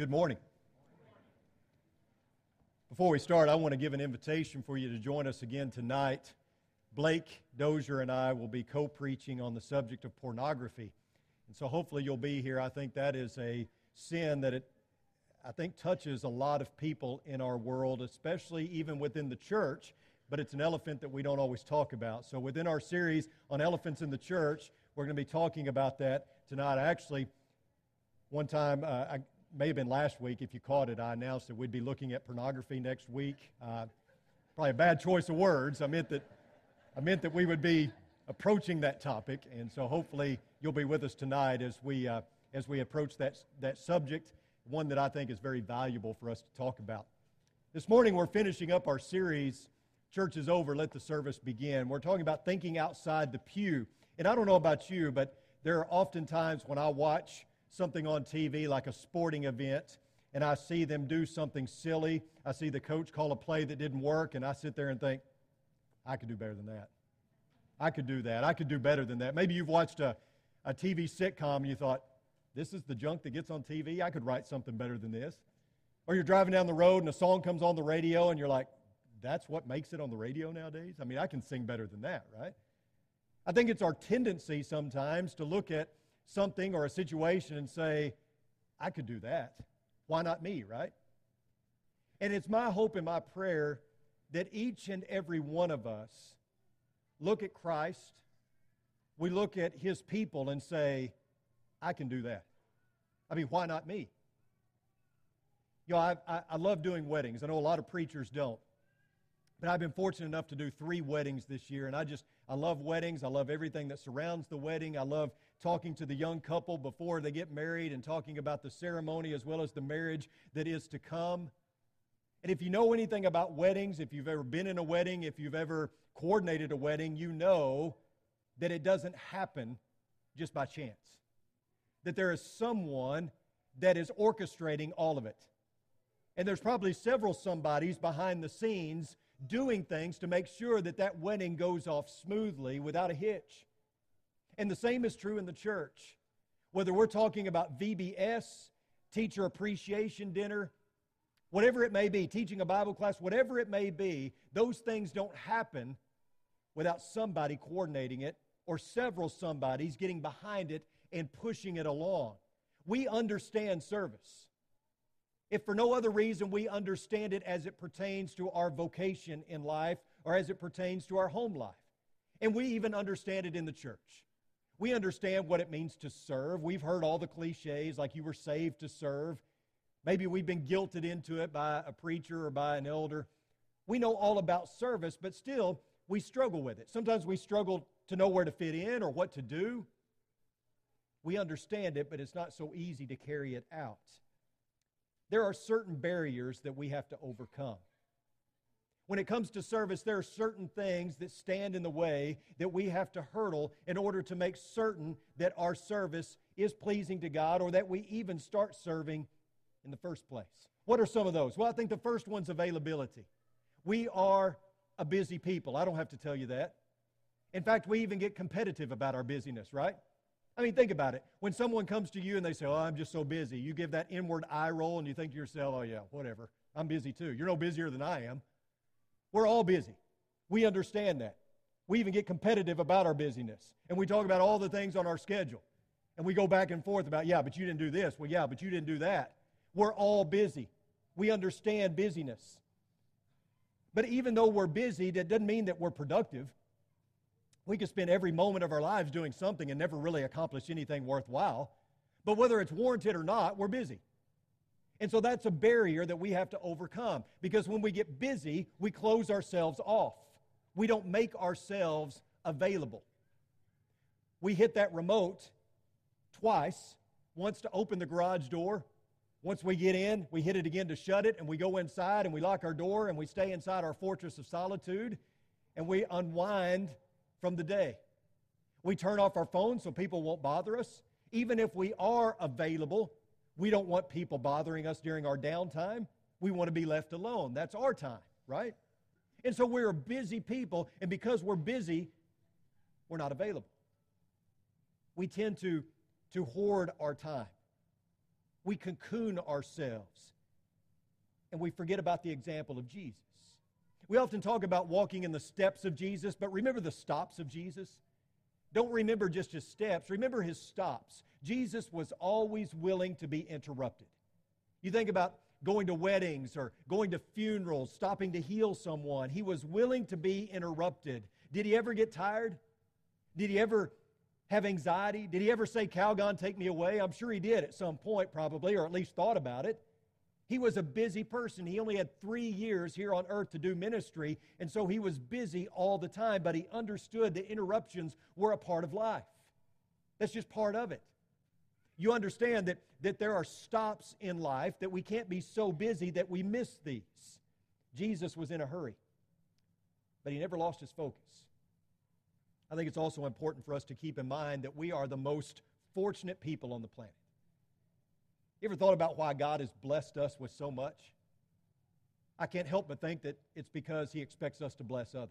Good morning. Before we start, I want to give an invitation for you to join us again tonight. Blake Dozier and I will be co preaching on the subject of pornography. And so hopefully you'll be here. I think that is a sin that it, I think, touches a lot of people in our world, especially even within the church, but it's an elephant that we don't always talk about. So within our series on elephants in the church, we're going to be talking about that tonight. I actually, one time, uh, I may have been last week, if you caught it, I announced that we'd be looking at pornography next week. Uh, probably a bad choice of words. I meant that I meant that we would be approaching that topic, and so hopefully you'll be with us tonight as we uh, as we approach that that subject, one that I think is very valuable for us to talk about. This morning we're finishing up our series. Church is over. Let the service begin. We're talking about thinking outside the pew, and I don't know about you, but there are often times when I watch something on TV like a sporting event and I see them do something silly. I see the coach call a play that didn't work, and I sit there and think, I could do better than that. I could do that. I could do better than that. Maybe you've watched a, a TV sitcom and you thought, this is the junk that gets on TV. I could write something better than this. Or you're driving down the road and a song comes on the radio and you're like, that's what makes it on the radio nowadays? I mean, I can sing better than that, right? I think it's our tendency sometimes to look at something or a situation and say, I could do that. Why not me, right? And it's my hope and my prayer that each and every one of us look at Christ, we look at his people and say, I can do that. I mean, why not me? You know, I, I, I, love doing weddings. I know a lot of preachers don't. But I've been fortunate enough to do three weddings this year, and I just, I love weddings. I love everything that surrounds the wedding. I love talking to the young couple before they get married and talking about the ceremony as well as the marriage that is to come. And if you know anything about weddings, if you've ever been in a wedding, if you've ever coordinated a wedding, you know that it doesn't happen just by chance. That there is someone that is orchestrating all of it. And there's probably several somebodies behind the scenes doing things to make sure that that wedding goes off smoothly without a hitch. And the same is true in the church. Whether we're talking about VBS, teacher appreciation dinner, whatever it may be, teaching a Bible class, whatever it may be, those things don't happen without somebody coordinating it or several somebodies getting behind it and pushing it along. We understand service. If for no other reason, we understand it as it pertains to our vocation in life or as it pertains to our home life. And we even understand it in the church. We understand what it means to serve. We've heard all the cliches like you were saved to serve. Maybe we've been guilted into it by a preacher or by an elder. We know all about service, but still, we struggle with it. Sometimes we struggle to know where to fit in or what to do. We understand it, but it's not so easy to carry it out. There are certain barriers that we have to overcome. When it comes to service, there are certain things that stand in the way that we have to hurdle in order to make certain that our service is pleasing to God or that we even start serving in the first place. What are some of those? Well, I think the first one's availability. We are a busy people. I don't have to tell you that. In fact, we even get competitive about our busyness, right? I mean, think about it. When someone comes to you and they say, Oh, I'm just so busy, you give that inward eye roll and you think to yourself, Oh, yeah, whatever. I'm busy too. You're no busier than I am. We're all busy. We understand that. We even get competitive about our busyness. And we talk about all the things on our schedule. And we go back and forth about, Yeah, but you didn't do this. Well, yeah, but you didn't do that. We're all busy. We understand busyness. But even though we're busy, that doesn't mean that we're productive. We could spend every moment of our lives doing something and never really accomplish anything worthwhile. But whether it's warranted or not, we're busy. And so that's a barrier that we have to overcome because when we get busy, we close ourselves off. We don't make ourselves available. We hit that remote twice once to open the garage door once we get in, we hit it again to shut it, and we go inside and we lock our door and we stay inside our fortress of solitude and we unwind from the day. We turn off our phones so people won't bother us. Even if we are available, we don't want people bothering us during our downtime. We want to be left alone. That's our time, right? And so we're busy people, and because we're busy, we're not available. We tend to, to hoard our time. We cocoon ourselves. And we forget about the example of Jesus. We often talk about walking in the steps of Jesus, but remember the stops of Jesus? Don't remember just his steps, remember his stops. Jesus was always willing to be interrupted. You think about going to weddings or going to funerals, stopping to heal someone. He was willing to be interrupted. Did he ever get tired? Did he ever have anxiety? Did he ever say, Calgon, take me away? I'm sure he did at some point, probably, or at least thought about it. He was a busy person. He only had three years here on earth to do ministry, and so he was busy all the time, but he understood that interruptions were a part of life. That's just part of it. You understand that, that there are stops in life, that we can't be so busy that we miss these. Jesus was in a hurry, but he never lost his focus. I think it's also important for us to keep in mind that we are the most fortunate people on the planet. You ever thought about why God has blessed us with so much? I can't help but think that it's because He expects us to bless others.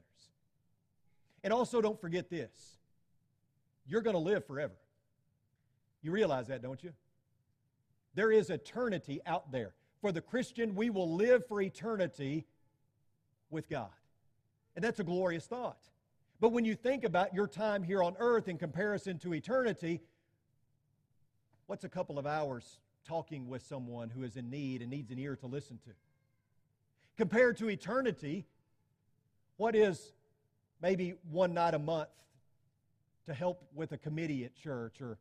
And also, don't forget this you're going to live forever. You realize that, don't you? There is eternity out there. For the Christian, we will live for eternity with God. And that's a glorious thought. But when you think about your time here on earth in comparison to eternity, what's a couple of hours talking with someone who is in need and needs an ear to listen to. Compared to eternity, what is maybe one night a month to help with a committee at church or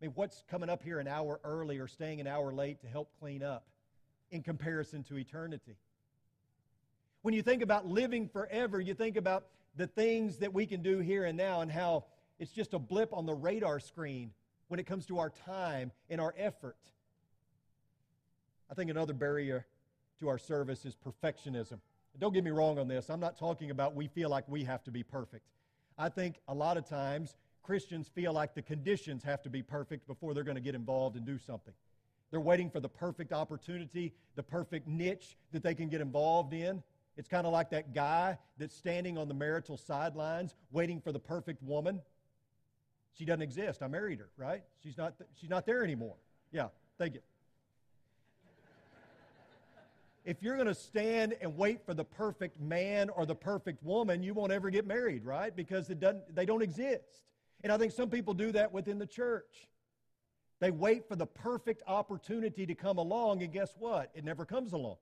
I mean, what's coming up here an hour early or staying an hour late to help clean up in comparison to eternity? When you think about living forever, you think about the things that we can do here and now and how it's just a blip on the radar screen when it comes to our time and our effort. I think another barrier to our service is perfectionism. Don't get me wrong on this. I'm not talking about we feel like we have to be perfect. I think a lot of times Christians feel like the conditions have to be perfect before they're going to get involved and do something. They're waiting for the perfect opportunity, the perfect niche that they can get involved in. It's kind of like that guy that's standing on the marital sidelines waiting for the perfect woman. She doesn't exist. I married her, right? She's not, th- she's not there anymore. Yeah, thank you. if you're going to stand and wait for the perfect man or the perfect woman, you won't ever get married, right? Because it doesn't, they don't exist. And I think some people do that within the church. They wait for the perfect opportunity to come along, and guess what? It never comes along.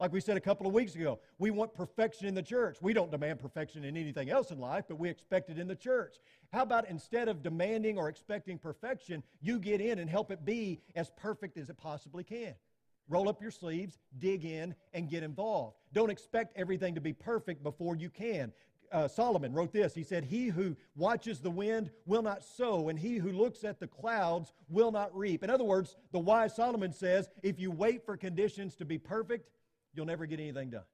Like we said a couple of weeks ago, we want perfection in the church. We don't demand perfection in anything else in life, but we expect it in the church. How about instead of demanding or expecting perfection, you get in and help it be as perfect as it possibly can? Roll up your sleeves, dig in, and get involved. Don't expect everything to be perfect before you can. Uh, Solomon wrote this. He said, He who watches the wind will not sow, and he who looks at the clouds will not reap. In other words, the wise Solomon says, if you wait for conditions to be perfect, you'll never get anything done.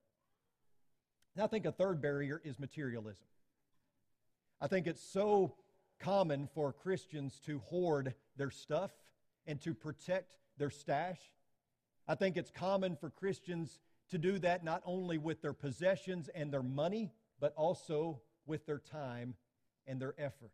And I think a third barrier is materialism. I think it's so common for Christians to hoard their stuff and to protect their stash. I think it's common for Christians to do that not only with their possessions and their money, but also with their time and their effort.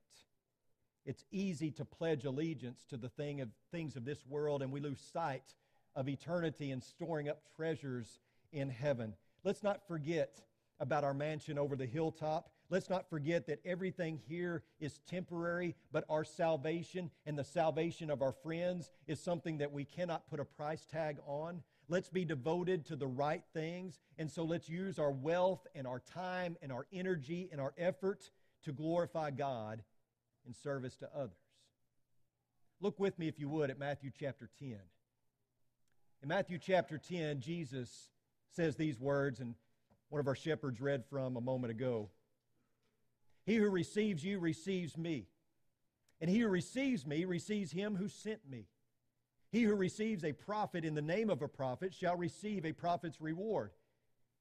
It's easy to pledge allegiance to the thing of, things of this world, and we lose sight of eternity and storing up treasures in heaven. Let's not forget about our mansion over the hilltop. Let's not forget that everything here is temporary, but our salvation and the salvation of our friends is something that we cannot put a price tag on. Let's be devoted to the right things. And so let's use our wealth and our time and our energy and our effort to glorify God in service to others. Look with me, if you would, at Matthew chapter 10. In Matthew chapter 10, Jesus says these words, and one of our shepherds read from a moment ago. He who receives you receives me, and he who receives me receives him who sent me. He who receives a prophet in the name of a prophet shall receive a prophet's reward.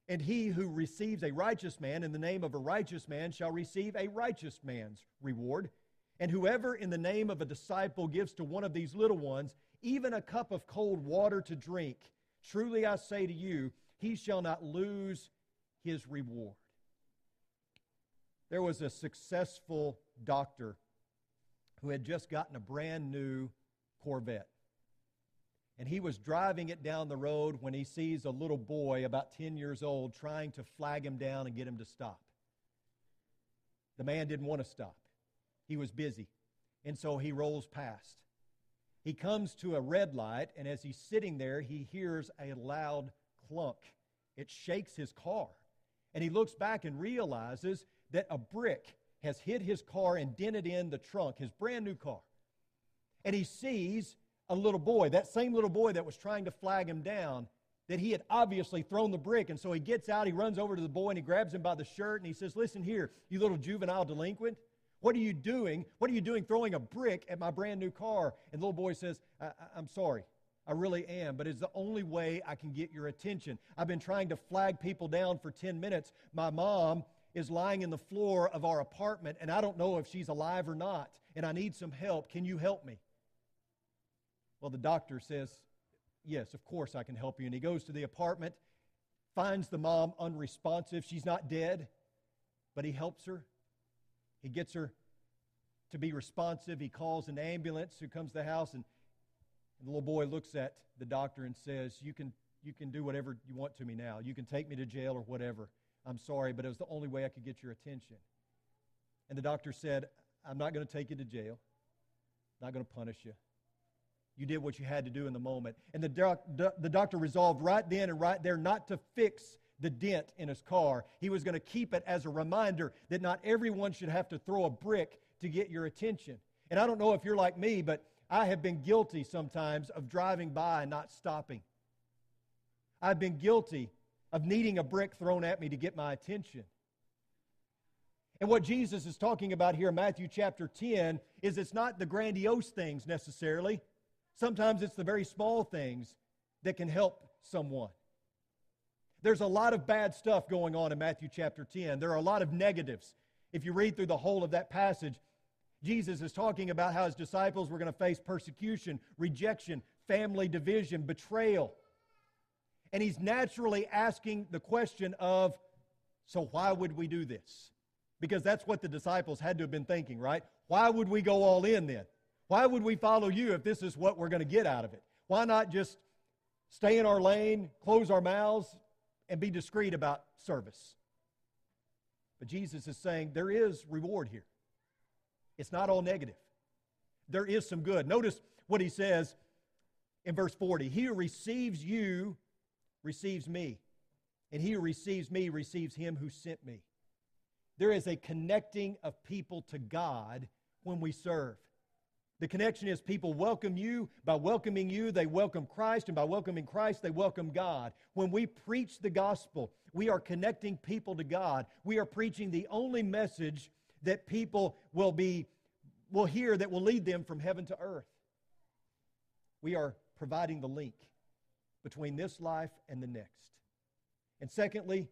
And he who receives a righteous man in the name of a righteous man shall receive a righteous man's reward. And whoever in the name of a disciple gives to one of these little ones even a cup of cold water to drink, truly I say to you, he shall not lose his reward. There was a successful doctor who had just gotten a brand new Corvette. And he was driving it down the road when he sees a little boy about 10 years old trying to flag him down and get him to stop. The man didn't want to stop, he was busy. And so he rolls past. He comes to a red light, and as he's sitting there, he hears a loud clunk. It shakes his car. And he looks back and realizes that a brick has hit his car and dented in the trunk, his brand new car. And he sees a little boy, that same little boy that was trying to flag him down, that he had obviously thrown the brick. And so he gets out, he runs over to the boy, and he grabs him by the shirt, and he says, Listen here, you little juvenile delinquent. What are you doing? What are you doing throwing a brick at my brand new car? And the little boy says, I- am sorry. I really am, but it's the only way I can get your attention. I've been trying to flag people down for 10 minutes. My mom is lying in the floor of our apartment, and I don't know if she's alive or not, and I need some help. Can you help me? Well, the doctor says, Yes, of course I can help you. And he goes to the apartment, finds the mom unresponsive. She's not dead, but he helps her. He gets her to be responsive. He calls an ambulance who comes to the house, and, and the little boy looks at the doctor and says, you can, you can do whatever you want to me now. You can take me to jail or whatever. I'm sorry, but it was the only way I could get your attention. And the doctor said, I'm not going to take you to jail, not going to punish you. You did what you had to do in the moment. And the, doc, the doctor resolved right then and right there not to fix the dent in his car. He was going to keep it as a reminder that not everyone should have to throw a brick to get your attention. And I don't know if you're like me, but I have been guilty sometimes of driving by and not stopping. I've been guilty of needing a brick thrown at me to get my attention. And what Jesus is talking about here in Matthew chapter 10 is it's not the grandiose things necessarily. Sometimes it's the very small things that can help someone. There's a lot of bad stuff going on in Matthew chapter 10. There are a lot of negatives. If you read through the whole of that passage, Jesus is talking about how his disciples were going to face persecution, rejection, family division, betrayal. And he's naturally asking the question of, so why would we do this? Because that's what the disciples had to have been thinking, right? Why would we go all in then? Why would we follow you if this is what we're going to get out of it? Why not just stay in our lane, close our mouths, and be discreet about service? But Jesus is saying there is reward here. It's not all negative. There is some good. Notice what he says in verse 40 He who receives you receives me, and he who receives me receives him who sent me. There is a connecting of people to God when we serve. The connection is people welcome you. By welcoming you, they welcome Christ, and by welcoming Christ, they welcome God. When we preach the gospel, we are connecting people to God. We are preaching the only message that people will be will hear that will lead them from heaven to earth. We are providing the link between this life and the next. And secondly,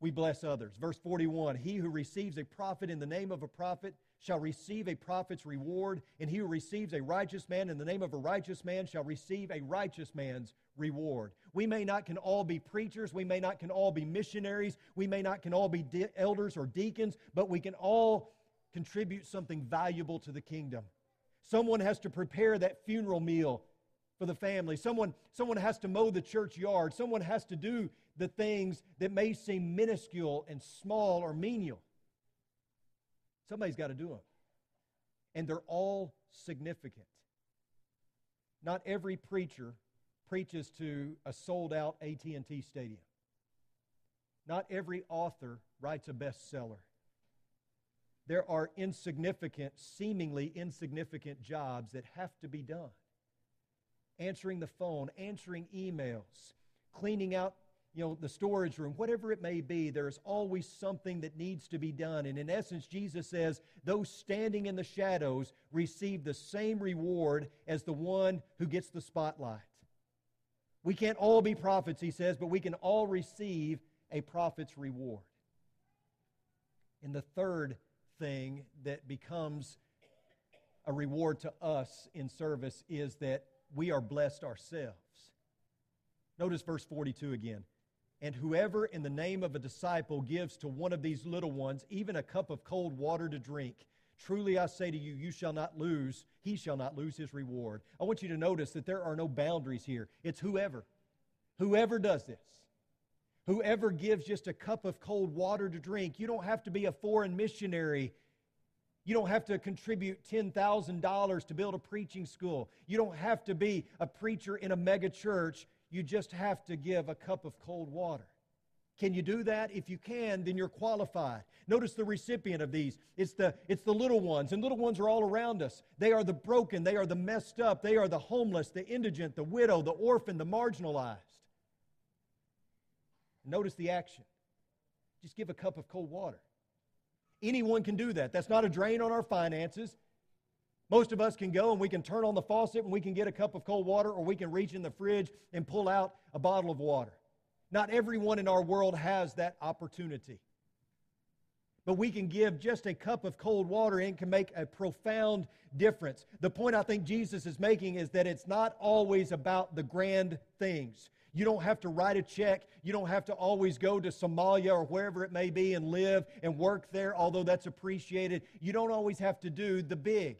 we bless others. Verse 41 He who receives a prophet in the name of a prophet shall receive a prophet's reward, and he who receives a righteous man in the name of a righteous man shall receive a righteous man's reward. We may not can all be preachers, we may not can all be missionaries, we may not can all be de- elders or deacons, but we can all contribute something valuable to the kingdom. Someone has to prepare that funeral meal for the family. Someone, someone has to mow the church yard. Someone has to do the things that may seem minuscule and small or menial. Somebody's got to do them. And they're all significant. Not every preacher preaches to a sold-out AT&T stadium. Not every author writes a bestseller. There are insignificant, seemingly insignificant jobs that have to be done. Answering the phone, answering emails, cleaning out you know, the storage room, whatever it may be, there's always something that needs to be done. And in essence, Jesus says, those standing in the shadows receive the same reward as the one who gets the spotlight. We can't all be prophets, he says, but we can all receive a prophet's reward. And the third thing that becomes a reward to us in service is that we are blessed ourselves. Notice verse 42 again. And whoever in the name of a disciple gives to one of these little ones even a cup of cold water to drink, Truly I say to you, you shall not lose, he shall not lose his reward. I want you to notice that there are no boundaries here. It's whoever. Whoever does this. Whoever gives just a cup of cold water to drink. You don't have to be a foreign missionary. You don't have to contribute $10,000 to build a preaching school. You don't have to be a preacher in a mega church. You just have to give a cup of cold water. Can you do that? If you can, then you're qualified. Notice the recipient of these. It's the, it's the little ones, and little ones are all around us. They are the broken, they are the messed up, they are the homeless, the indigent, the widow, the orphan, the marginalized. Notice the action. Just give a cup of cold water. Anyone can do that. That's not a drain on our finances. Most of us can go and we can turn on the faucet and we can get a cup of cold water, or we can reach in the fridge and pull out a bottle of water. Not everyone in our world has that opportunity. But we can give just a cup of cold water and can make a profound difference. The point I think Jesus is making is that it's not always about the grand things. You don't have to write a check. You don't have to always go to Somalia or wherever it may be and live and work there, although that's appreciated. You don't always have to do the big.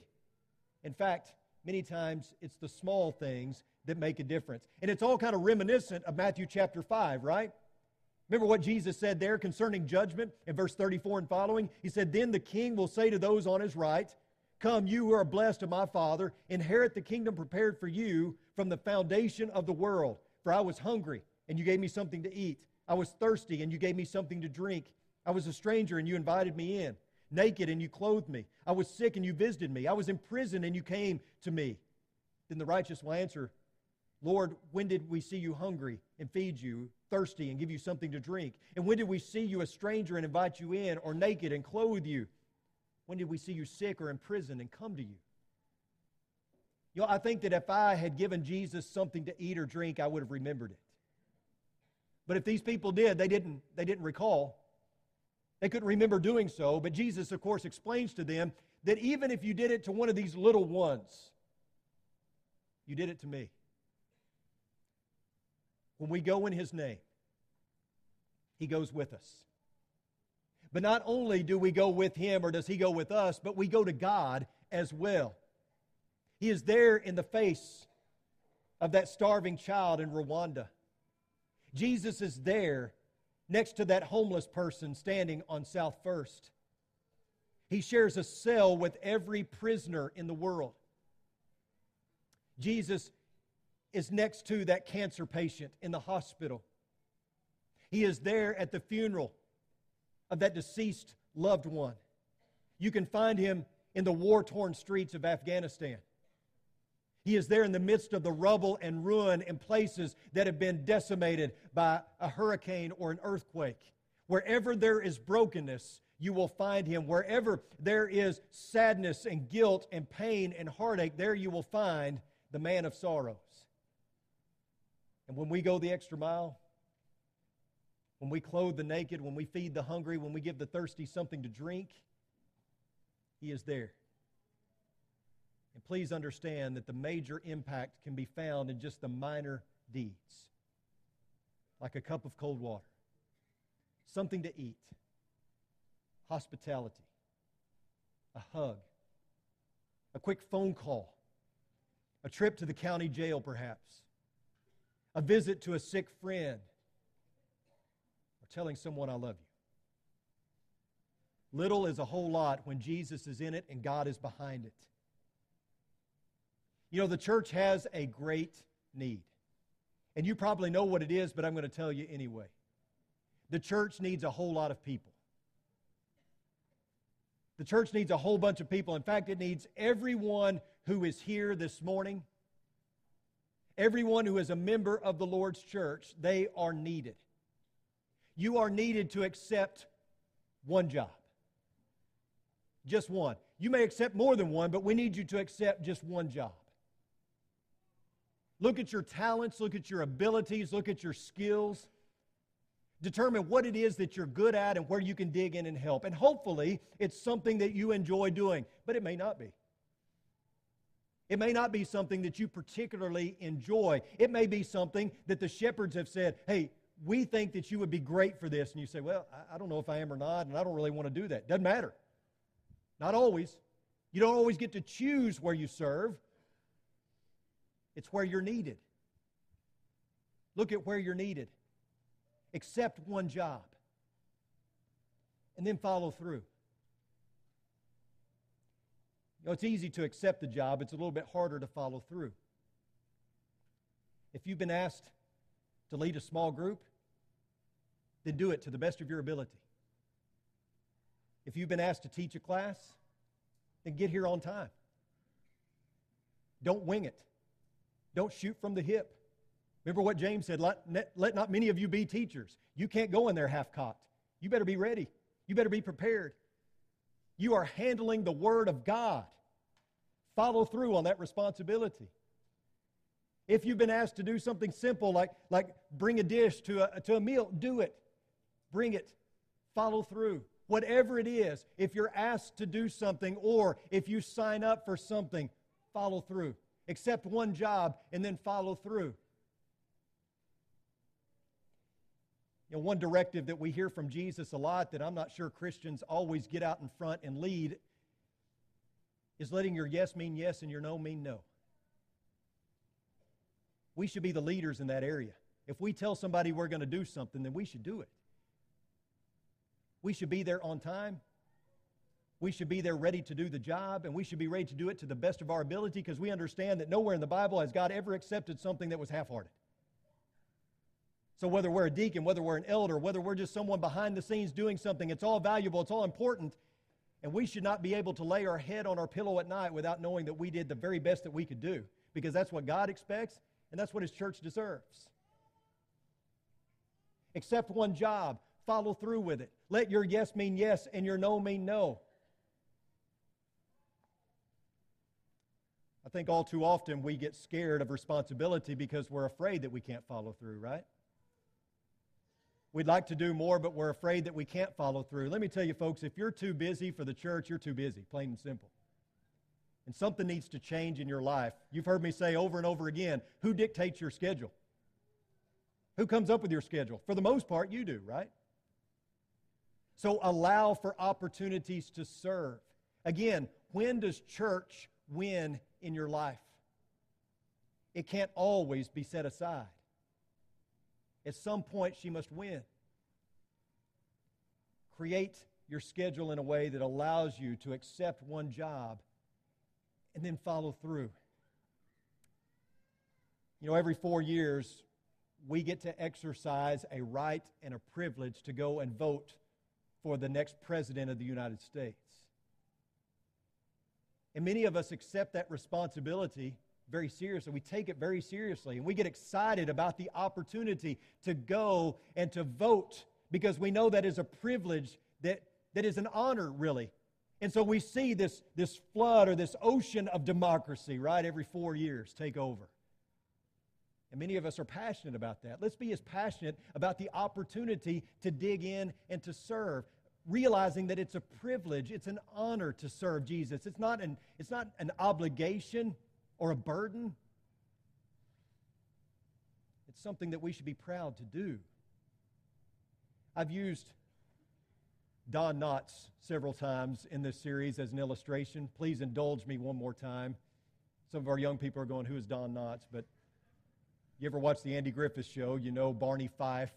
In fact, many times it's the small things that make a difference. And it's all kind of reminiscent of Matthew chapter 5, right? Remember what Jesus said there concerning judgment in verse 34 and following? He said, Then the king will say to those on his right, Come, you who are blessed of my Father, inherit the kingdom prepared for you from the foundation of the world. For I was hungry, and you gave me something to eat. I was thirsty, and you gave me something to drink. I was a stranger, and you invited me in. Naked, and you clothed me. I was sick, and you visited me. I was in prison, and you came to me. Then the righteous will answer, Lord, when did we see you hungry and feed you, thirsty and give you something to drink? And when did we see you a stranger and invite you in, or naked and clothe you? When did we see you sick or in prison and come to you? You know, I think that if I had given Jesus something to eat or drink, I would have remembered it. But if these people did, they didn't, they didn't recall. They couldn't remember doing so. But Jesus, of course, explains to them that even if you did it to one of these little ones, you did it to me. When we go in His name, He goes with us. But not only do we go with Him or does He go with us, but we go to God as well. He is there in the face of that starving child in Rwanda. Jesus is there next to that homeless person standing on South First. He shares a cell with every prisoner in the world. Jesus is next to that cancer patient in the hospital. He is there at the funeral of that deceased loved one. You can find him in the war torn streets of Afghanistan. He is there in the midst of the rubble and ruin in places that have been decimated by a hurricane or an earthquake. Wherever there is brokenness, you will find him. Wherever there is sadness and guilt and pain and heartache, there you will find the man of sorrows. And when we go the extra mile, when we clothe the naked, when we feed the hungry, when we give the thirsty something to drink, He is there. And please understand that the major impact can be found in just the minor deeds, like a cup of cold water, something to eat, hospitality, a hug, a quick phone call, a trip to the county jail, perhaps a visit to a sick friend, or telling someone I love you. Little is a whole lot when Jesus is in it and God is behind it. You know, the church has a great need. And you probably know what it is, but I'm going to tell you anyway. The church needs a whole lot of people. The church needs a whole bunch of people. In fact, it needs everyone who is here this morning Everyone who is a member of the Lord's church, they are needed. You are needed to accept one job. Just one. You may accept more than one, but we need you to accept just one job. Look at your talents, look at your abilities, look at your skills. Determine what it is that you're good at and where you can dig in and help. And hopefully, it's something that you enjoy doing, but it may not be. It may not be something that you particularly enjoy. It may be something that the shepherds have said, hey, we think that you would be great for this. And you say, well, I don't know if I am or not, and I don't really want to do that. Doesn't matter. Not always. You don't always get to choose where you serve, it's where you're needed. Look at where you're needed. Accept one job and then follow through. You know, it's easy to accept the job, it's a little bit harder to follow through. If you've been asked to lead a small group, then do it to the best of your ability. If you've been asked to teach a class, then get here on time. Don't wing it. Don't shoot from the hip. Remember what James said let, let not many of you be teachers. You can't go in there half cocked. You better be ready. You better be prepared. You are handling the Word of God. Follow through on that responsibility. If you've been asked to do something simple like, like bring a dish to a, to a meal, do it. Bring it. Follow through. Whatever it is, if you're asked to do something or if you sign up for something, follow through. Accept one job and then follow through. You know, one directive that we hear from Jesus a lot that I'm not sure Christians always get out in front and lead is letting your yes mean yes and your no mean no. We should be the leaders in that area. If we tell somebody we're going to do something, then we should do it. We should be there on time. We should be there ready to do the job, and we should be ready to do it to the best of our ability because we understand that nowhere in the Bible has God ever accepted something that was half hearted. So, whether we're a deacon, whether we're an elder, whether we're just someone behind the scenes doing something, it's all valuable, it's all important, and we should not be able to lay our head on our pillow at night without knowing that we did the very best that we could do because that's what God expects and that's what His church deserves. Accept one job, follow through with it. Let your yes mean yes and your no mean no. Think all too often we get scared of responsibility because we're afraid that we can't follow through, right? We'd like to do more, but we're afraid that we can't follow through. Let me tell you, folks, if you're too busy for the church, you're too busy, plain and simple. And something needs to change in your life. You've heard me say over and over again who dictates your schedule? Who comes up with your schedule? For the most part, you do, right? So allow for opportunities to serve. Again, when does church win in your life? It can't always be set aside. At some point, she must win. Create your schedule in a way that allows you to accept one job and then follow through. You know, every four years, we get to exercise a right and a privilege to go and vote for the next president of the United States. And many of us accept that responsibility very seriously. We take it very seriously. And we get excited about the opportunity to go and to vote because we know that is a privilege that, that is an honor, really. And so we see this, this flood or this ocean of democracy, right, every four years take over. And many of us are passionate about that. Let's be as passionate about the opportunity to dig in and to serve, realizing that it's a privilege, it's an honor to serve Jesus. It's not an, it's not an obligation, or a burden. It's something that we should be proud to do. I've used Don Knotts several times in this series as an illustration. Please indulge me one more time. Some of our young people are going, Who is Don Knotts? But you ever watch the Andy Griffith show? You know Barney Fife,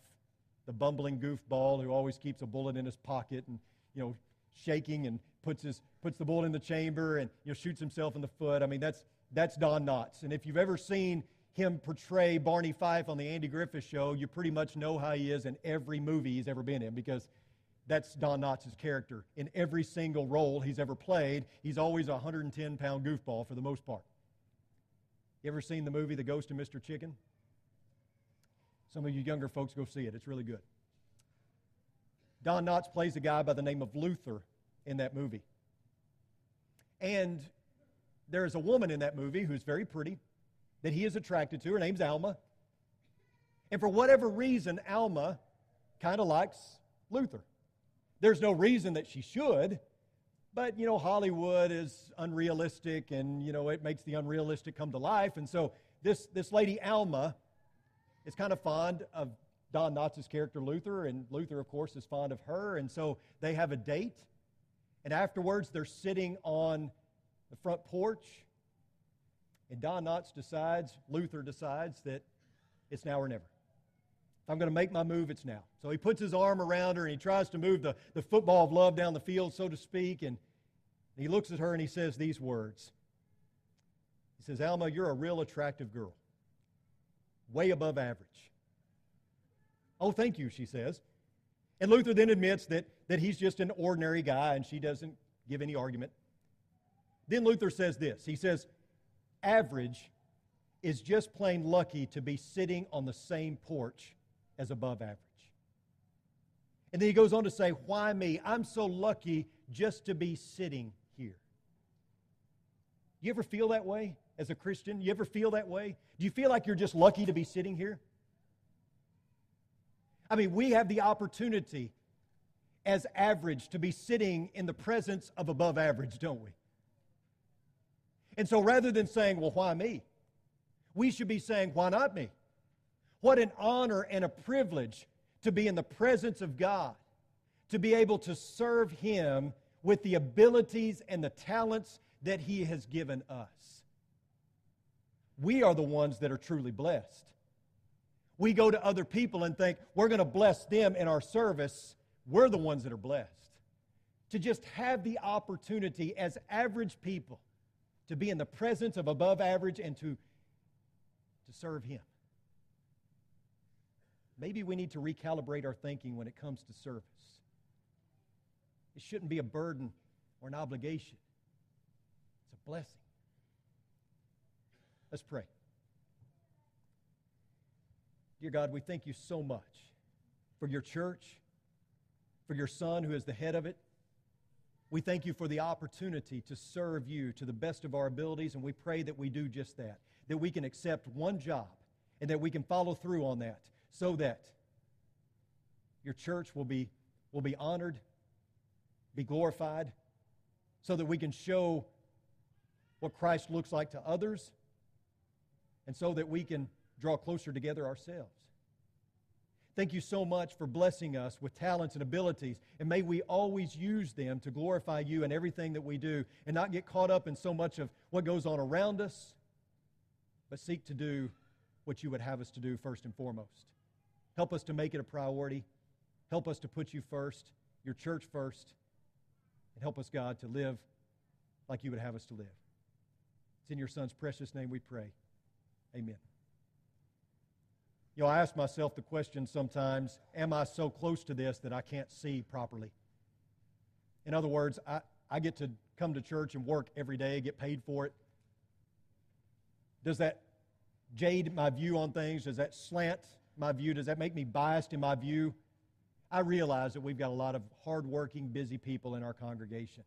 the bumbling goofball who always keeps a bullet in his pocket and, you know, shaking and puts, his, puts the bullet in the chamber and, you know, shoots himself in the foot. I mean, that's, that's Don Knotts. And if you've ever seen him portray Barney Fife on the Andy Griffith Show, you pretty much know how he is in every movie he's ever been in because that's Don Knotts' character. In every single role he's ever played, he's always a 110 pound goofball for the most part. You ever seen the movie The Ghost of Mr. Chicken? Some of you younger folks go see it. It's really good. Don Knotts plays a guy by the name of Luther in that movie. And there is a woman in that movie who's very pretty that he is attracted to. Her name's Alma. And for whatever reason, Alma kind of likes Luther. There's no reason that she should, but you know, Hollywood is unrealistic and you know, it makes the unrealistic come to life. And so this, this lady Alma is kind of fond of Don Knotts' character Luther, and Luther, of course, is fond of her. And so they have a date. And afterwards, they're sitting on the front porch, and Don Knotts decides, Luther decides that it's now or never. If I'm going to make my move, it's now. So he puts his arm around her and he tries to move the, the football of love down the field, so to speak. And he looks at her and he says these words He says, Alma, you're a real attractive girl, way above average. Oh, thank you, she says. And Luther then admits that, that he's just an ordinary guy and she doesn't give any argument. Then Luther says this He says, average is just plain lucky to be sitting on the same porch as above average. And then he goes on to say, Why me? I'm so lucky just to be sitting here. You ever feel that way as a Christian? You ever feel that way? Do you feel like you're just lucky to be sitting here? I mean, we have the opportunity as average to be sitting in the presence of above average, don't we? And so rather than saying, well, why me? We should be saying, why not me? What an honor and a privilege to be in the presence of God, to be able to serve Him with the abilities and the talents that He has given us. We are the ones that are truly blessed. We go to other people and think we're going to bless them in our service. We're the ones that are blessed. To just have the opportunity as average people to be in the presence of above average and to, to serve Him. Maybe we need to recalibrate our thinking when it comes to service. It shouldn't be a burden or an obligation, it's a blessing. Let's pray. Dear God, we thank you so much for your church, for your son who is the head of it. We thank you for the opportunity to serve you to the best of our abilities, and we pray that we do just that, that we can accept one job and that we can follow through on that so that your church will be, will be honored, be glorified, so that we can show what Christ looks like to others, and so that we can draw closer together ourselves. Thank you so much for blessing us with talents and abilities. And may we always use them to glorify you in everything that we do and not get caught up in so much of what goes on around us, but seek to do what you would have us to do first and foremost. Help us to make it a priority. Help us to put you first, your church first, and help us, God, to live like you would have us to live. It's in your Son's precious name we pray. Amen. You know, I ask myself the question sometimes Am I so close to this that I can't see properly? In other words, I, I get to come to church and work every day, get paid for it. Does that jade my view on things? Does that slant my view? Does that make me biased in my view? I realize that we've got a lot of hardworking, busy people in our congregation.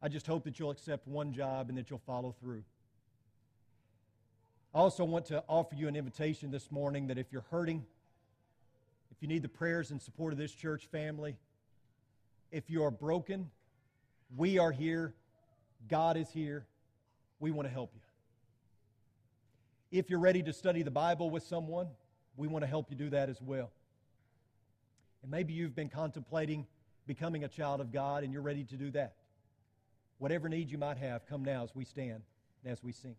I just hope that you'll accept one job and that you'll follow through. I also want to offer you an invitation this morning that if you're hurting, if you need the prayers and support of this church family, if you are broken, we are here. God is here. We want to help you. If you're ready to study the Bible with someone, we want to help you do that as well. And maybe you've been contemplating becoming a child of God and you're ready to do that. Whatever need you might have, come now as we stand and as we sing.